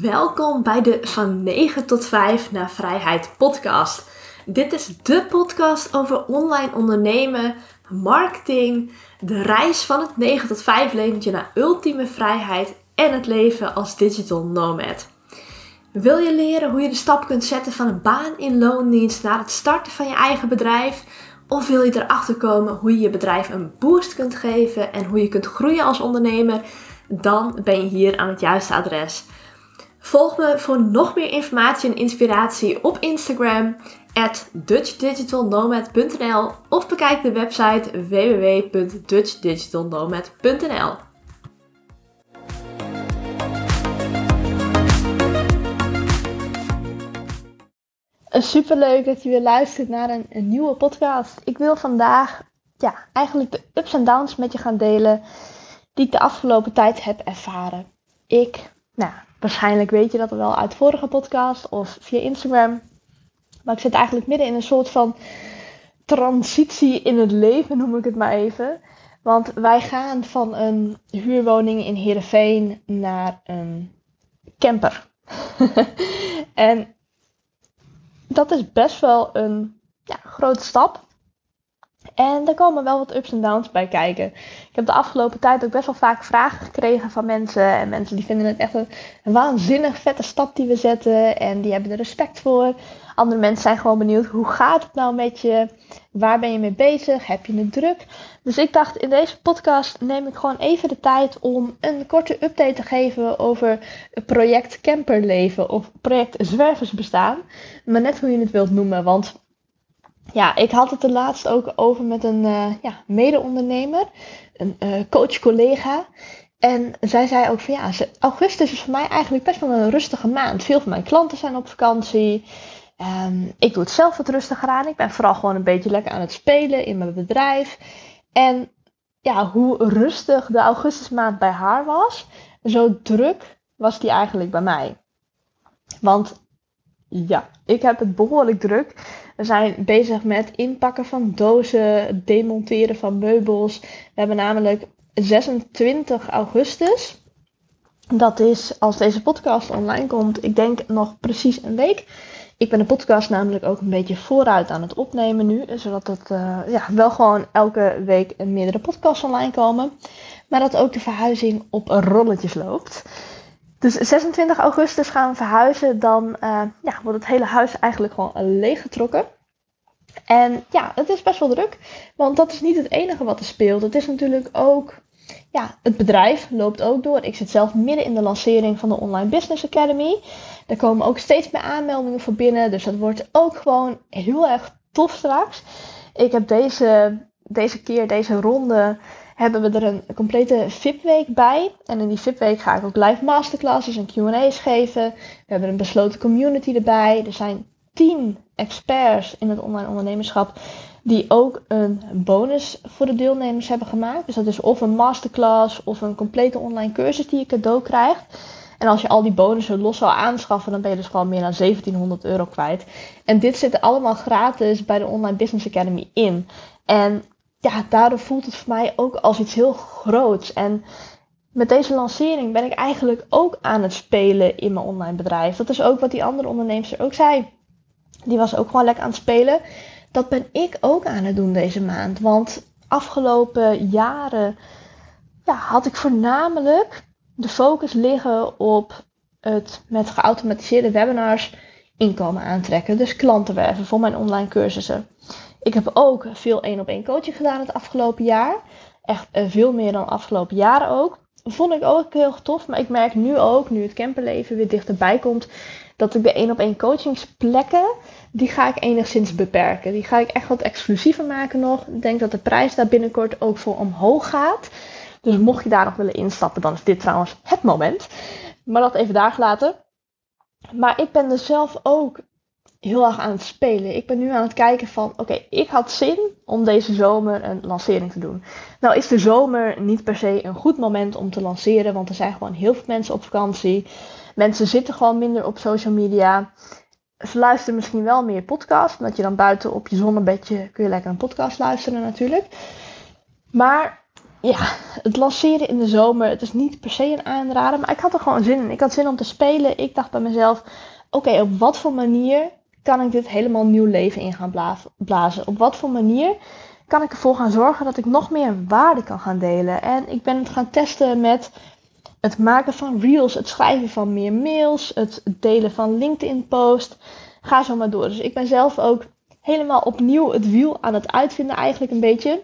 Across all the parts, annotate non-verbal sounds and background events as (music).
welkom bij de Van 9 tot 5 naar Vrijheid podcast. Dit is de podcast over online ondernemen, marketing, de reis van het 9 tot 5 leventje naar ultieme vrijheid en het leven als digital nomad. Wil je leren hoe je de stap kunt zetten van een baan in loondienst naar het starten van je eigen bedrijf? Of wil je erachter komen hoe je je bedrijf een boost kunt geven en hoe je kunt groeien als ondernemer? Dan ben je hier aan het juiste adres. Volg me voor nog meer informatie en inspiratie op Instagram at dutchdigitalnomad.nl of bekijk de website www.dutchdigitalnomad.nl. Super leuk dat je weer luistert naar een, een, nieuwe podcast. Ik wil vandaag ja, eigenlijk de ups en downs met je gaan delen die ik de afgelopen tijd heb ervaren. Ik, nou, waarschijnlijk weet je dat wel uit vorige podcast of via Instagram. Maar ik zit eigenlijk midden in een soort van transitie in het leven, noem ik het maar even. Want wij gaan van een huurwoning in Heerenveen naar een camper. (laughs) en dat is best wel een ja, grote stap. En daar komen wel wat ups en downs bij kijken. Ik heb de afgelopen tijd ook best wel vaak vragen gekregen van mensen. En mensen die vinden het echt een, waanzinnig vette stap die we zetten. En die hebben er respect voor. Andere mensen zijn gewoon benieuwd, hoe gaat het nou met je? Waar ben je mee bezig? Heb je het druk? Dus ik dacht, in deze podcast neem ik gewoon even de tijd om een korte update te geven over het project Camperleven of project Zwerversbestaan. Maar net hoe je het wilt noemen, want ja, ik had het er laatst ook over met een uh, ja, mede-ondernemer, een uh, coach-collega. En zij zei ook van ja, augustus is voor mij eigenlijk best wel een rustige maand. Veel van mijn klanten zijn op vakantie. Um, ik doe het zelf wat rustiger aan. Ik ben vooral gewoon een beetje lekker aan het spelen in mijn bedrijf. En ja, hoe rustig de augustusmaand bij haar was, zo druk was die eigenlijk bij mij. Want ja, ik heb het behoorlijk druk. We zijn bezig met inpakken van dozen, demonteren van meubels. We hebben namelijk 26 augustus. Dat is als deze podcast online komt, ik denk nog precies een week. Ik ben de podcast namelijk ook een beetje vooruit aan het opnemen nu. Zodat het uh, ja, wel gewoon elke week meerdere podcasts online komen. Maar dat ook de verhuizing op rolletjes loopt. Dus 26 augustus gaan we verhuizen. Dan uh, ja, wordt het hele huis eigenlijk gewoon leeggetrokken. En ja, het is best wel druk. Want dat is niet het enige wat er speelt. Het is natuurlijk ook. Ja, het bedrijf loopt ook door. Ik zit zelf midden in de lancering van de Online Business Academy. Er komen ook steeds meer aanmeldingen voor binnen. Dus dat wordt ook gewoon heel erg tof straks. Ik heb deze, deze keer, deze ronde, hebben we er een complete VIP-week bij. En in die VIP-week ga ik ook live masterclasses en Q&A's geven. We hebben een besloten community erbij. Er zijn 10 experts in het online ondernemerschap die ook een bonus voor de deelnemers hebben gemaakt. Dus dat is of een masterclass of een complete online cursus die je cadeau krijgt. En als je al die bonussen los zou aanschaffen, dan ben je dus gewoon meer dan 1700 euro kwijt. En dit zit allemaal gratis bij de Online Business Academy in. En ja, daardoor voelt het voor mij ook als iets heel groots. En met deze lancering ben ik eigenlijk ook aan het spelen in mijn online bedrijf. Dat is ook wat die andere ondernemers ook zei. Die was ook gewoon lekker aan het spelen. Dat ben ik ook aan het doen deze maand. Want afgelopen jaren ja, had ik voornamelijk de focus liggen op het met geautomatiseerde webinars inkomen aantrekken. Dus klanten werven voor mijn online cursussen. Ik heb ook veel één op één coaching gedaan het afgelopen jaar. Echt eh, veel meer dan afgelopen jaren ook. Vond ik ook heel tof. Maar ik merk nu ook, nu het camperleven weer dichterbij komt, dat ik de één op één coachingsplekken, die ga ik enigszins beperken. Die ga ik echt wat exclusiever maken nog. Ik denk dat de prijs daar binnenkort ook voor omhoog gaat. Dus mocht je daar nog willen instappen, dan is dit trouwens het moment. Maar dat even daar gelaten. Maar ik ben er zelf ook heel erg aan het spelen. Ik ben nu aan het kijken van, oké, ik had zin om deze zomer een lancering te doen. Nou is de zomer niet per se een goed moment om te lanceren, want er zijn gewoon heel veel mensen op vakantie. Mensen zitten gewoon minder op social media. Ze luisteren misschien wel meer podcast, omdat je dan buiten op je zonnebedje kun je lekker een podcast luisteren natuurlijk. Maar ja, het lanceren in de zomer, het is niet per se een aanrader, maar ik had er gewoon zin in. Ik had zin om te spelen. Ik dacht bij mezelf, oké, op wat voor manier kan ik dit helemaal nieuw leven in gaan blazen? Op wat voor manier kan ik ervoor gaan zorgen dat ik nog meer waarde kan gaan delen? En ik ben het gaan testen met het maken van reels, het schrijven van meer mails, het delen van LinkedIn-post. Ga zo maar door. Dus ik ben zelf ook helemaal opnieuw het wiel aan het uitvinden, eigenlijk een beetje.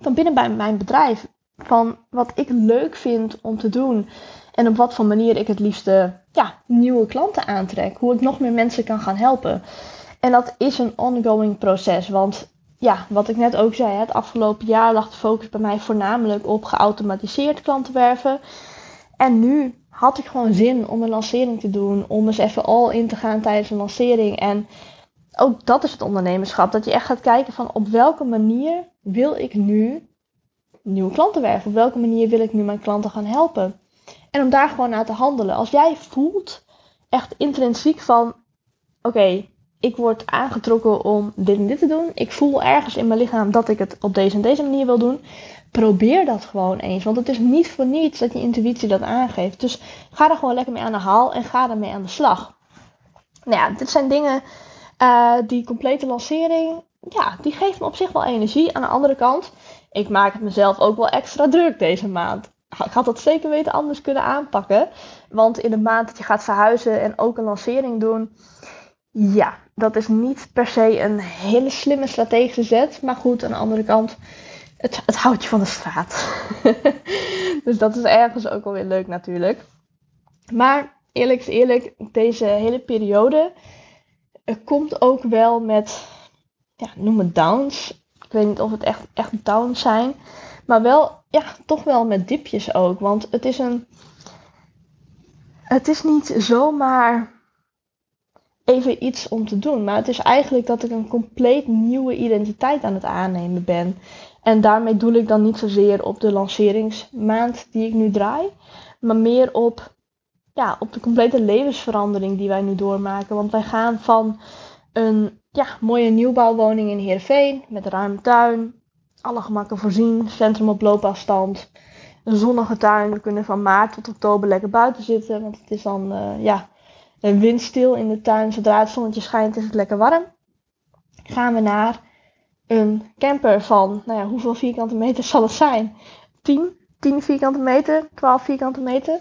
Van binnen bij mijn bedrijf. Van wat ik leuk vind om te doen. En op wat voor manier ik het liefste ja, nieuwe klanten aantrek. Hoe ik nog meer mensen kan gaan helpen. En dat is een ongoing proces. Want ja, wat ik net ook zei, het afgelopen jaar lag de focus bij mij voornamelijk op geautomatiseerd klantenwerven. En nu had ik gewoon zin om een lancering te doen, om eens even all in te gaan tijdens een lancering. En ook dat is het ondernemerschap, dat je echt gaat kijken van op welke manier wil ik nu nieuwe klanten werven? Op welke manier wil ik nu mijn klanten gaan helpen? En om daar gewoon naar te handelen. Als jij voelt echt intrinsiek van, oké, ik word aangetrokken om dit en dit te doen. Ik voel ergens in mijn lichaam dat ik het op deze en deze manier wil doen probeer dat gewoon eens. Want het is niet voor niets dat je intuïtie dat aangeeft. Dus ga er gewoon lekker mee aan de haal en ga ermee aan de slag. Nou ja, dit zijn dingen uh, die complete lancering, ja, die geeft me op zich wel energie. Aan de andere kant, ik maak het mezelf ook wel extra druk deze maand. Ik had dat zeker weten anders kunnen aanpakken. Want in de maand dat je gaat verhuizen en ook een lancering doen, ja, dat is niet per se een hele slimme strategische zet. Maar goed, aan de andere kant, het, het houdt je van de straat. (laughs) dus dat is ergens ook wel weer leuk natuurlijk. Maar eerlijk is eerlijk, deze hele periode komt ook wel met, ja, noem het downs. Ik weet niet of het echt, echt downs zijn. Maar wel, ja, toch wel met dipjes ook. Want het is een. Het is niet zomaar even iets om te doen. Maar het is eigenlijk dat ik een compleet nieuwe identiteit aan het aannemen ben. En daarmee doel ik dan niet zozeer op de lanceringsmaand die ik nu draai, maar meer op, ja, op de complete levensverandering die wij nu doormaken. Want wij gaan van een ja, mooie nieuwbouwwoning in Heerenveen met een ruime tuin, alle gemakken voorzien, centrum op loopafstand, een zonnige tuin. We kunnen van maart tot oktober lekker buiten zitten, want het is dan uh, ja, windstil in de tuin. Zodra het zonnetje schijnt is het lekker warm. Gaan we naar een camper van, nou ja, hoeveel vierkante meter zal het zijn? 10, 10 vierkante meter, 12 vierkante meter.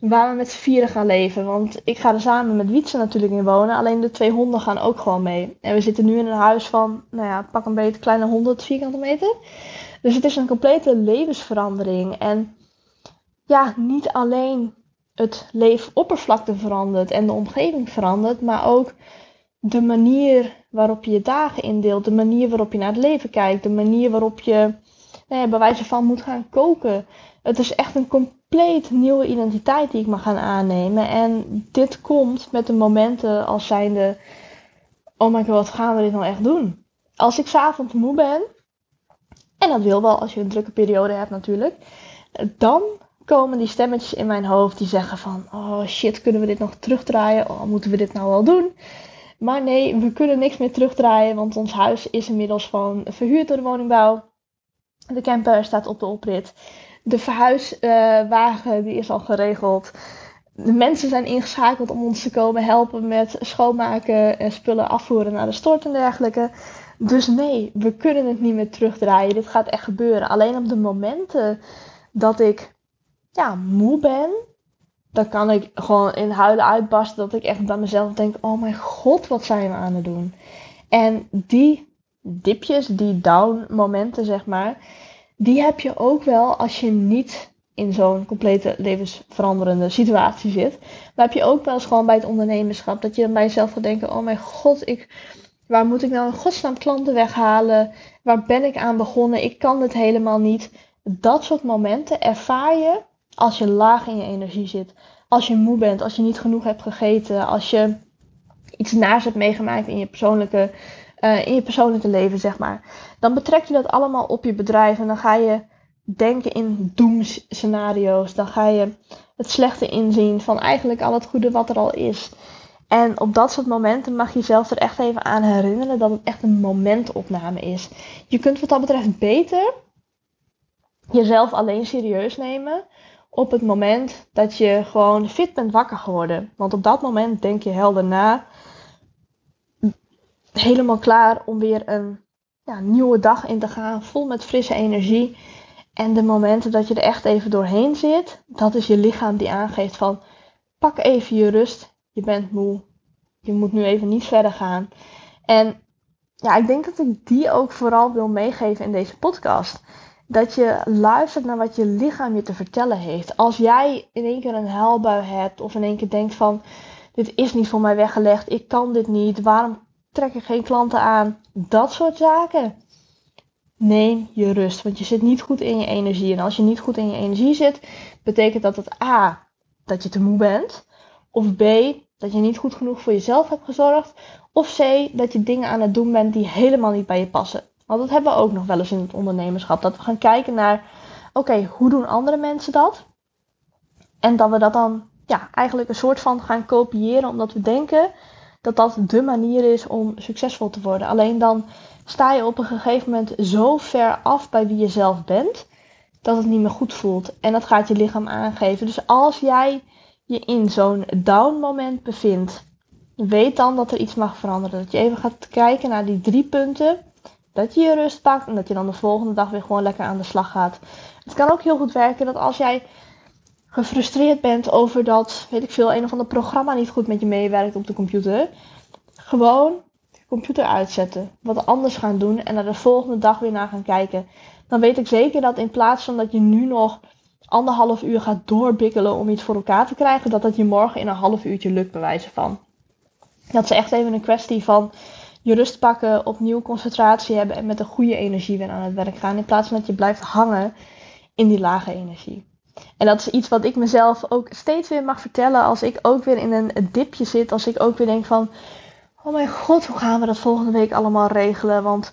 Waar we met z'n vieren gaan leven. Want ik ga er samen met Wietse natuurlijk in wonen. Alleen de twee honden gaan ook gewoon mee. En we zitten nu in een huis van, nou ja, pak een beetje kleine 100 vierkante meter. Dus het is een complete levensverandering. En ja, niet alleen het leefoppervlakte verandert en de omgeving verandert, maar ook de manier waarop je je dagen indeelt, de manier waarop je naar het leven kijkt, de manier waarop je nou ja, bij wijze van moet gaan koken. Het is echt een compleet nieuwe identiteit die ik mag gaan aannemen. En dit komt met de momenten als zijnde, oh my god, gaan we dit nou echt doen? Als ik s'avonds moe ben, en dat wil wel als je een drukke periode hebt natuurlijk, dan komen die stemmetjes in mijn hoofd die zeggen van, oh shit, kunnen we dit nog terugdraaien? Oh, moeten we dit nou wel doen? Maar nee, we kunnen niks meer terugdraaien, want ons huis is inmiddels gewoon verhuurd door de woningbouw. De camper staat op de oprit. De verhuiswagen die is al geregeld. De mensen zijn ingeschakeld om ons te komen helpen met schoonmaken en spullen afvoeren naar de stort en dergelijke. Dus nee, we kunnen het niet meer terugdraaien. Dit gaat echt gebeuren. Alleen op de momenten dat ik ja, moe ben, dan kan ik gewoon in huilen uitbarsten dat ik echt bij mezelf denk: oh mijn god, wat zijn we aan het doen? En die dipjes, die down momenten, zeg maar, die heb je ook wel als je niet in zo'n complete levensveranderende situatie zit. Maar heb je ook wel eens gewoon bij het ondernemerschap dat je bij jezelf gaat denken: oh mijn god, ik, waar moet ik nou in godsnaam klanten weghalen? Waar ben ik aan begonnen? Ik kan het helemaal niet. Dat soort momenten ervaar je als je laag in je energie zit, als je moe bent, als je niet genoeg hebt gegeten, als je iets naars hebt meegemaakt in je persoonlijke, uh, in je persoonlijke leven, zeg maar. Dan betrek je dat allemaal op je bedrijf en dan ga je denken in doemscenario's. Dan ga je het slechte inzien van eigenlijk al het goede wat er al is. En op dat soort momenten mag je jezelf er echt even aan herinneren dat het echt een momentopname is. Je kunt wat dat betreft beter jezelf alleen serieus nemen op het moment dat je gewoon fit bent wakker geworden. Want op dat moment denk je helder na. Helemaal klaar om weer een ja, nieuwe dag in te gaan, vol met frisse energie. En de momenten dat je er echt even doorheen zit, dat is je lichaam die aangeeft van pak even je rust. Je bent moe. Je moet nu even niet verder gaan. En ja, ik denk dat ik die ook vooral wil meegeven in deze podcast. Dat je luistert naar wat je lichaam je te vertellen heeft. Als jij in één keer een huilbui hebt of in één keer denkt van dit is niet voor mij weggelegd, ik kan dit niet, waarom trek ik geen klanten aan? Dat soort zaken. Neem je rust, want je zit niet goed in je energie. En als je niet goed in je energie zit, betekent dat het A, dat je te moe bent. Of B, dat je niet goed genoeg voor jezelf hebt gezorgd. Of C, dat je dingen aan het doen bent die helemaal niet bij je passen. Want dat hebben we ook nog wel eens in het ondernemerschap. Dat we gaan kijken naar, oké, hoe doen andere mensen dat? En dat we dat dan ja, eigenlijk een soort van gaan kopiëren, omdat we denken dat dat de manier is om succesvol te worden. Alleen dan sta je op een gegeven moment zo ver af bij wie je zelf bent, dat het niet meer goed voelt. En dat gaat je lichaam aangeven. Dus als jij je in zo'n down moment bevindt, weet dan dat er iets mag veranderen. Dat je even gaat kijken naar die drie punten. Dat je je rust pakt en dat je dan de volgende dag weer gewoon lekker aan de slag gaat. Het kan ook heel goed werken dat als jij gefrustreerd bent over dat, weet ik veel, een of ander programma niet goed met je meewerkt op de computer. Gewoon de computer uitzetten. Wat anders gaan doen en er de volgende dag weer naar gaan kijken. Dan weet ik zeker dat in plaats van dat je nu nog anderhalf uur gaat doorbikkelen om iets voor elkaar te krijgen, dat dat je morgen in een half uurtje lukt bewijzen van. Dat is echt even een kwestie van je rust pakken, opnieuw concentratie hebben en met een goede energie weer aan het werk gaan. In plaats van dat je blijft hangen in die lage energie. En dat is iets wat ik mezelf ook steeds weer mag vertellen als ik ook weer in een dipje zit. Als ik ook weer denk van, oh mijn god, hoe gaan we dat volgende week allemaal regelen? Want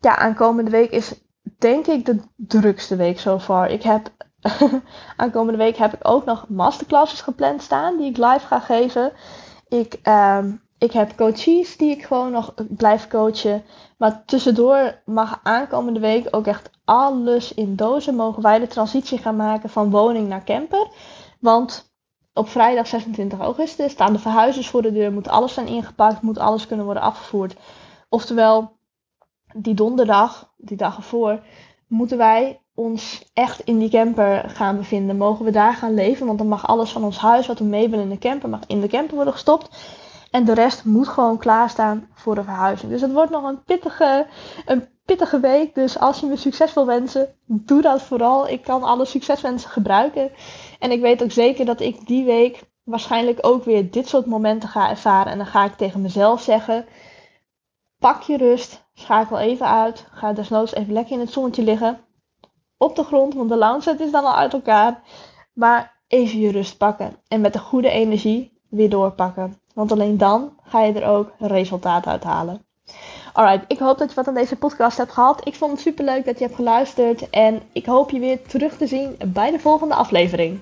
ja, aankomende week is denk ik de drukste week zo far. Ik heb (laughs) aankomende week heb ik ook nog masterclasses gepland staan die ik live ga geven. Ik, um, ik heb coaches die ik gewoon nog blijf coachen. Maar tussendoor mag aankomende week ook echt alles in dozen. Mogen wij de transitie gaan maken van woning naar camper. Want op vrijdag 26 augustus staan de verhuizers voor de deur. Moet alles zijn ingepakt. Moet alles kunnen worden afgevoerd. Oftewel, die donderdag, die dag ervoor, moeten wij ons echt in die camper gaan bevinden. Mogen we daar gaan leven. Want dan mag alles van ons huis wat we mee willen in de camper, mag in de camper worden gestopt. En de rest moet gewoon klaarstaan voor de verhuizing. Dus het wordt nog een pittige, een pittige week. Dus als je me succes wil wensen, doe dat vooral. Ik kan alle succeswensen gebruiken. En ik weet ook zeker dat ik die week waarschijnlijk ook weer dit soort momenten ga ervaren. En dan ga ik tegen mezelf zeggen: pak je rust, schakel even uit. Ga desnoods even lekker in het zonnetje liggen. Op de grond, want de lounge is dan al uit elkaar. Maar even je rust pakken. En met de goede energie weer doorpakken. Want alleen dan ga je er ook resultaat uit halen. Alright, ik hoop dat je wat aan deze podcast hebt gehad. Ik vond het super leuk dat je hebt geluisterd. En ik hoop je weer terug te zien bij de volgende aflevering.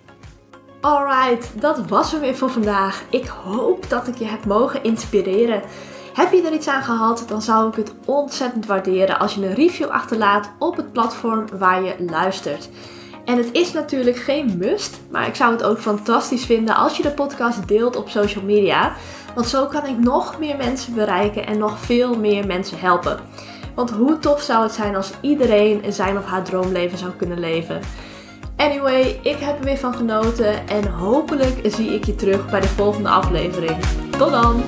Alright, dat was hem weer voor vandaag. Ik hoop dat ik je heb mogen inspireren. Heb je er iets aan gehad, dan zou ik het ontzettend waarderen als je een review achterlaat op het platform waar je luistert. En het is natuurlijk geen must, maar ik zou het ook fantastisch vinden als je de podcast deelt op social media. Want zo kan ik nog meer mensen bereiken en nog veel meer mensen helpen. Want hoe tof zou het zijn als iedereen zijn of haar droomleven zou kunnen leven? Anyway, ik heb er weer van genoten en hopelijk zie ik je terug bij de volgende aflevering. Tot dan!